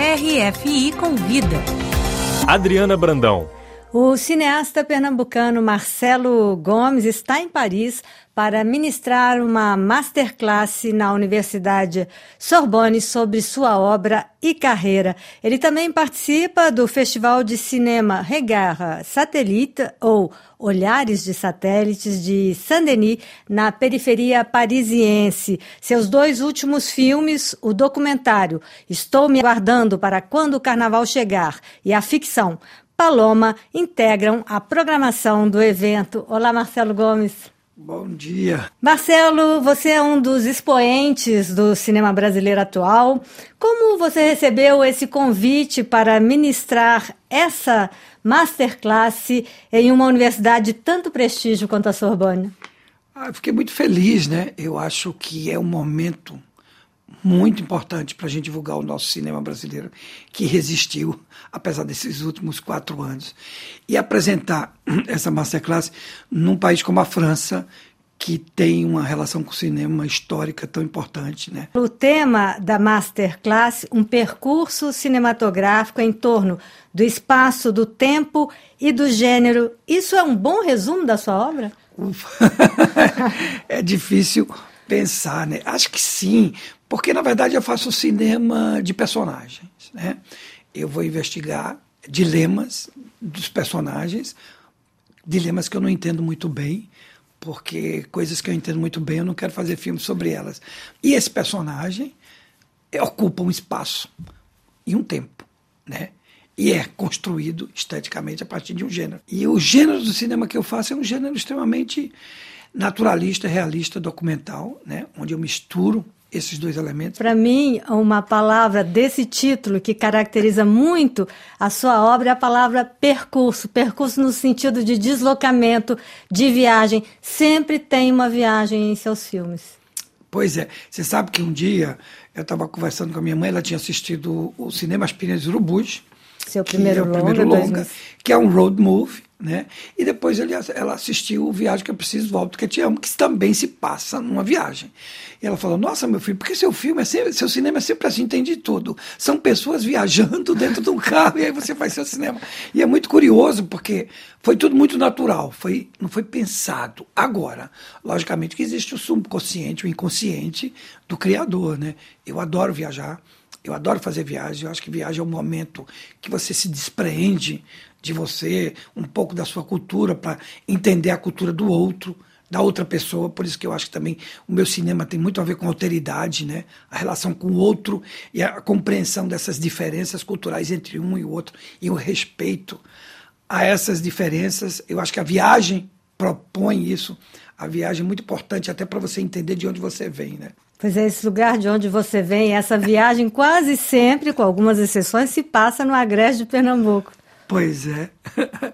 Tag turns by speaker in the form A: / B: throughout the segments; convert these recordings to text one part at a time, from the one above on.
A: RFI Convida.
B: Adriana Brandão.
C: O cineasta pernambucano Marcelo Gomes está em Paris para ministrar uma masterclass na Universidade Sorbonne sobre sua obra e carreira. Ele também participa do Festival de Cinema Regard Satellite, ou Olhares de Satélites, de Saint-Denis, na periferia parisiense. Seus dois últimos filmes, o documentário Estou me aguardando para quando o carnaval chegar e a ficção Paloma, integram a programação do evento. Olá, Marcelo Gomes.
D: Bom dia.
C: Marcelo, você é um dos expoentes do cinema brasileiro atual. Como você recebeu esse convite para ministrar essa masterclass em uma universidade de tanto prestígio quanto a Sorbonne?
D: Ah, fiquei muito feliz, né? Eu acho que é um momento muito importante para a gente divulgar o nosso cinema brasileiro, que resistiu, apesar desses últimos quatro anos. E apresentar essa masterclass num país como a França, que tem uma relação com o cinema histórica tão importante, né?
C: O tema da masterclass, um percurso cinematográfico em torno do espaço, do tempo e do gênero. Isso é um bom resumo da sua obra?
D: é difícil pensar, né? Acho que sim, porque na verdade eu faço cinema de personagens, né? Eu vou investigar dilemas dos personagens, dilemas que eu não entendo muito bem, porque coisas que eu entendo muito bem eu não quero fazer filme sobre elas. E esse personagem ocupa um espaço e um tempo, né? E é construído esteticamente a partir de um gênero. E o gênero do cinema que eu faço é um gênero extremamente naturalista, realista, documental, né? onde eu misturo esses dois elementos.
C: Para mim, uma palavra desse título que caracteriza muito a sua obra é a palavra percurso. Percurso no sentido de deslocamento, de viagem. Sempre tem uma viagem em seus filmes.
D: Pois é. Você sabe que um dia eu estava conversando com a minha mãe, ela tinha assistido o Cinema As Pinas Urubus.
C: Seu primeiro,
D: que
C: é o
D: primeiro
C: longa,
D: longa que é um road movie né? E depois ele, ela assistiu Viagem que eu preciso, volto que eu te amo, que também se passa numa viagem. E ela falou: Nossa, meu filho, porque seu filme é sempre, seu cinema é sempre assim, tem de tudo. São pessoas viajando dentro de um carro e aí você faz seu cinema. E é muito curioso porque foi tudo muito natural, foi, não foi pensado. Agora, logicamente que existe o subconsciente, o inconsciente do criador, né? Eu adoro viajar. Eu adoro fazer viagem, eu acho que viagem é um momento que você se despreende de você, um pouco da sua cultura, para entender a cultura do outro, da outra pessoa. Por isso que eu acho que também o meu cinema tem muito a ver com alteridade, né? a relação com o outro e a compreensão dessas diferenças culturais entre um e o outro, e o respeito a essas diferenças. Eu acho que a viagem propõe isso. A viagem é muito importante até para você entender de onde você vem, né?
C: Pois é, esse lugar de onde você vem, essa viagem quase sempre, com algumas exceções, se passa no Agreste de Pernambuco.
D: Pois é.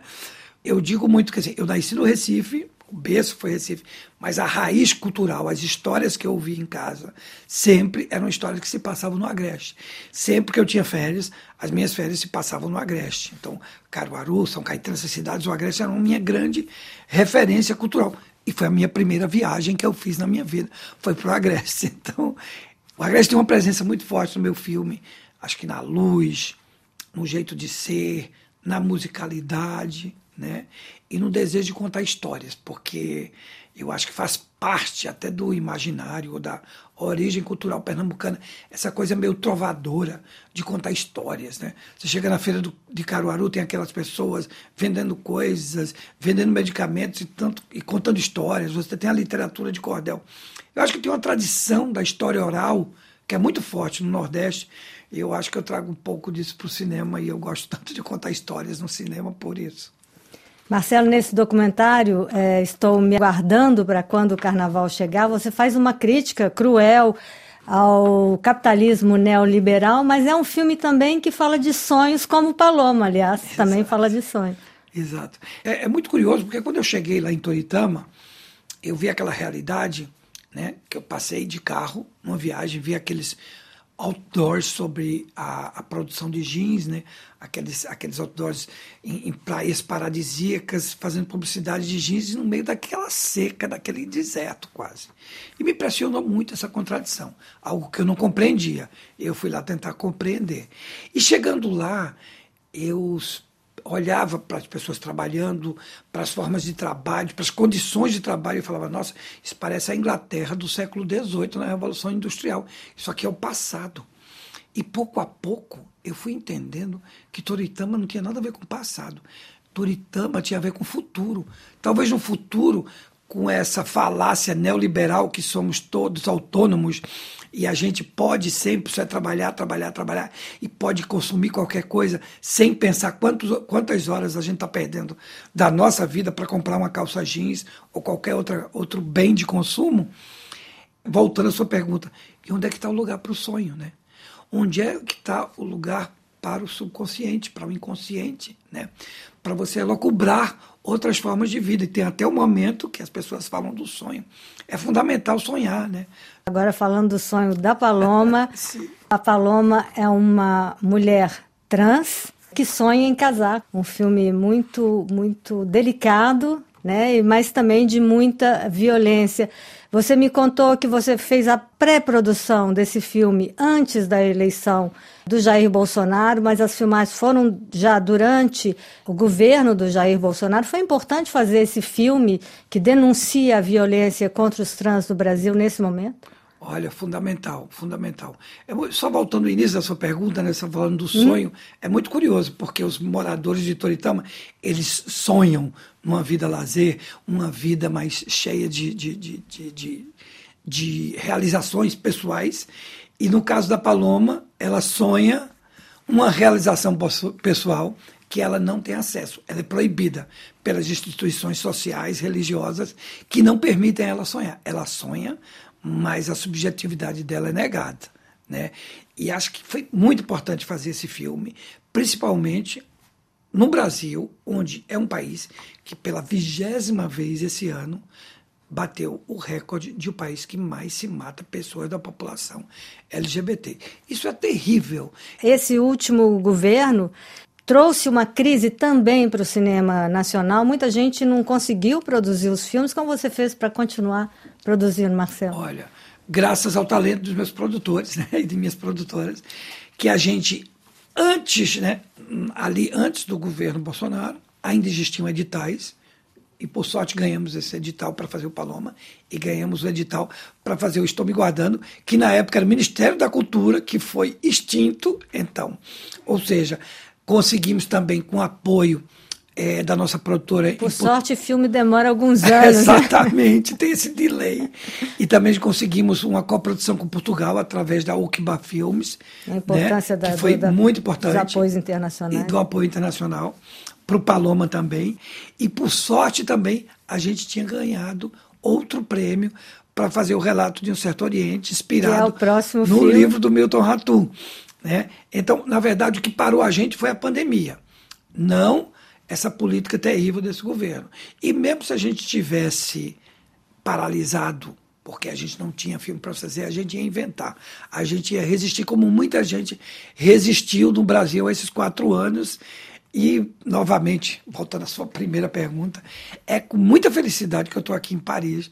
D: Eu digo muito que assim, eu nasci no Recife, o berço foi Recife, mas a raiz cultural, as histórias que eu ouvi em casa, sempre eram histórias que se passavam no Agreste. Sempre que eu tinha férias, as minhas férias se passavam no Agreste. Então, Caruaru, São Caetano, essas cidades, o Agreste era uma minha grande referência cultural. E foi a minha primeira viagem que eu fiz na minha vida, foi para o Agreste. Então, o Agreste tem uma presença muito forte no meu filme, acho que na luz, no jeito de ser, na musicalidade, né? E no desejo de contar histórias, porque eu acho que faz parte até do imaginário ou da origem cultural pernambucana, essa coisa meio trovadora de contar histórias, né? Você chega na feira do, de Caruaru, tem aquelas pessoas vendendo coisas, vendendo medicamentos e, tanto, e contando histórias, você tem a literatura de cordel. Eu acho que tem uma tradição da história oral que é muito forte no Nordeste, eu acho que eu trago um pouco disso para o cinema e eu gosto tanto de contar histórias no cinema por isso.
C: Marcelo, nesse documentário, é, estou me aguardando para quando o carnaval chegar. Você faz uma crítica cruel ao capitalismo neoliberal, mas é um filme também que fala de sonhos, como Paloma, aliás, Exato. também fala de sonhos.
D: Exato. É, é, muito curioso, porque quando eu cheguei lá em Toritama, eu vi aquela realidade, né, que eu passei de carro, numa viagem, vi aqueles outdoors sobre a, a, produção de jeans, né? aqueles, aqueles outdoors em, em, praias paradisíacas, fazendo publicidade de jeans no meio daquela seca, daquele deserto quase. E me impressionou muito essa contradição, algo que eu não compreendia. Eu fui lá tentar compreender. E chegando lá, eu olhava para as pessoas trabalhando, para as formas de trabalho, para as condições de trabalho, e falava: nossa, isso parece a Inglaterra do século XVIII, na Revolução Industrial. Isso aqui é o passado. E pouco a pouco eu fui entendendo que Toritama não tinha nada a ver com o passado. Toritama tinha a ver com o futuro. Talvez no futuro, com essa falácia neoliberal que somos todos autônomos e a gente pode sempre só trabalhar, trabalhar, trabalhar e pode consumir qualquer coisa sem pensar quantos, quantas horas a gente está perdendo da nossa vida para comprar uma calça jeans ou qualquer outra, outro bem de consumo. Voltando à sua pergunta, e onde é que está o lugar para o sonho, né? Onde é que está o lugar para o subconsciente, para o inconsciente, né? Para você elocubrar outras formas de vida. E tem até o momento que as pessoas falam do sonho. É fundamental sonhar, né?
C: Agora falando do sonho da Paloma, a Paloma é uma mulher trans que sonha em casar. Um filme muito, muito delicado, né? Mas também de muita violência. Você me contou que você fez a pré-produção desse filme antes da eleição do Jair Bolsonaro, mas as filmagens foram já durante o governo do Jair Bolsonaro. Foi importante fazer esse filme que denuncia a violência contra os trans no Brasil nesse momento?
D: Olha, fundamental, fundamental. É, só voltando ao início da sua pergunta, né, você falando do sonho, hum. é muito curioso, porque os moradores de Toritama, eles sonham numa vida lazer, uma vida mais cheia de, de, de, de, de, de realizações pessoais. E no caso da Paloma, ela sonha uma realização pessoal que ela não tem acesso. Ela é proibida pelas instituições sociais, religiosas, que não permitem ela sonhar. Ela sonha, mas a subjetividade dela é negada. Né? E acho que foi muito importante fazer esse filme, principalmente no Brasil, onde é um país que pela vigésima vez esse ano bateu o recorde de o um país que mais se mata pessoas da população LGBT. Isso é terrível.
C: Esse último governo trouxe uma crise também para o cinema nacional. Muita gente não conseguiu produzir os filmes. Como você fez para continuar produzindo, Marcelo?
D: Olha, graças ao talento dos meus produtores né, e de minhas produtoras, que a gente, antes, né, ali antes do governo Bolsonaro, ainda existiam editais. E por sorte ganhamos esse edital para fazer o Paloma e ganhamos o edital para fazer o Estou Me Guardando, que na época era o Ministério da Cultura, que foi extinto, então. Ou seja, Conseguimos também com apoio é, da nossa produtora.
C: Por sorte, o filme demora alguns anos. Né?
D: Exatamente, né? tem esse delay. E também conseguimos uma coprodução com Portugal através da Ukiba Filmes.
C: A importância
D: né?
C: da,
D: que foi
C: da,
D: muito importante. Dos
C: apoios internacionais.
D: E do apoio internacional. Para o Paloma também. E por sorte também, a gente tinha ganhado outro prêmio para fazer o relato de um certo Oriente, inspirado
C: é no
D: filme. livro do Milton Ratum. Né? Então, na verdade, o que parou a gente foi a pandemia, não essa política terrível desse governo. E mesmo se a gente tivesse paralisado, porque a gente não tinha filme para fazer, a gente ia inventar. A gente ia resistir, como muita gente resistiu no Brasil esses quatro anos. E, novamente, voltando à sua primeira pergunta, é com muita felicidade que eu estou aqui em Paris,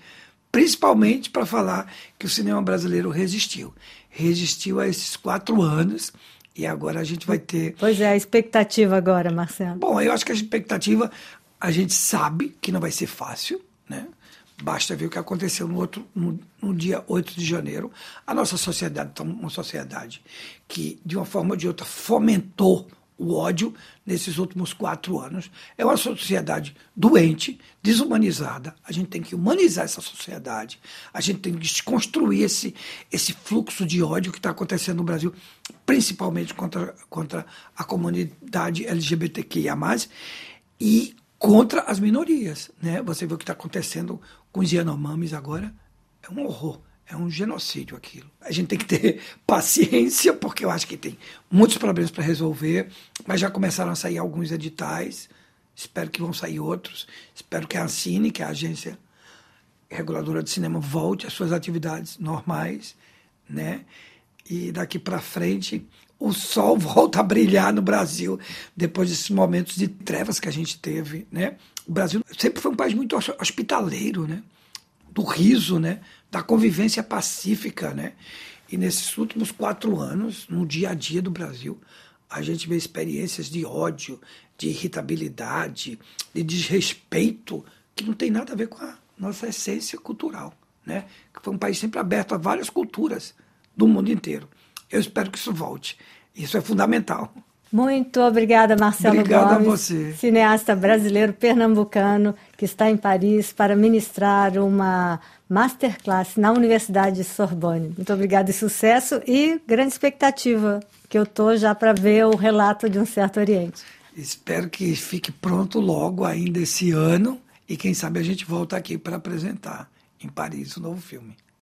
D: principalmente para falar que o cinema brasileiro resistiu resistiu a esses quatro anos e agora a gente vai ter.
C: Pois é, a expectativa agora, Marcelo.
D: Bom, eu acho que a expectativa, a gente sabe que não vai ser fácil, né? Basta ver o que aconteceu no, outro, no, no dia 8 de janeiro. A nossa sociedade é uma sociedade que, de uma forma ou de outra, fomentou o ódio nesses últimos quatro anos. É uma sociedade doente, desumanizada. A gente tem que humanizar essa sociedade. A gente tem que desconstruir esse, esse fluxo de ódio que está acontecendo no Brasil, principalmente contra, contra a comunidade LGBTQIA, e contra as minorias. Né? Você vê o que está acontecendo com os Yanomamis agora. É um horror. É um genocídio aquilo. A gente tem que ter paciência, porque eu acho que tem muitos problemas para resolver, mas já começaram a sair alguns editais. Espero que vão sair outros. Espero que a Ancine, que é a agência reguladora de cinema, volte às suas atividades normais, né? e daqui para frente o sol volta a brilhar no Brasil depois desses momentos de trevas que a gente teve, né? O Brasil sempre foi um país muito hospitaleiro, né? Do riso, né? Da convivência pacífica, né? E nesses últimos quatro anos, no dia a dia do Brasil, a gente vê experiências de ódio, de irritabilidade, de desrespeito, que não tem nada a ver com a nossa essência cultural, né? Que foi um país sempre aberto a várias culturas do mundo inteiro. Eu espero que isso volte. Isso é fundamental.
C: Muito obrigada, Marcelo
D: Obrigado
C: Gomes,
D: a você.
C: cineasta brasileiro pernambucano que está em Paris para ministrar uma masterclass na Universidade Sorbonne. Muito obrigada e sucesso e grande expectativa que eu tô já para ver o relato de um certo Oriente.
D: Espero que fique pronto logo ainda esse ano e quem sabe a gente volta aqui para apresentar em Paris o novo filme.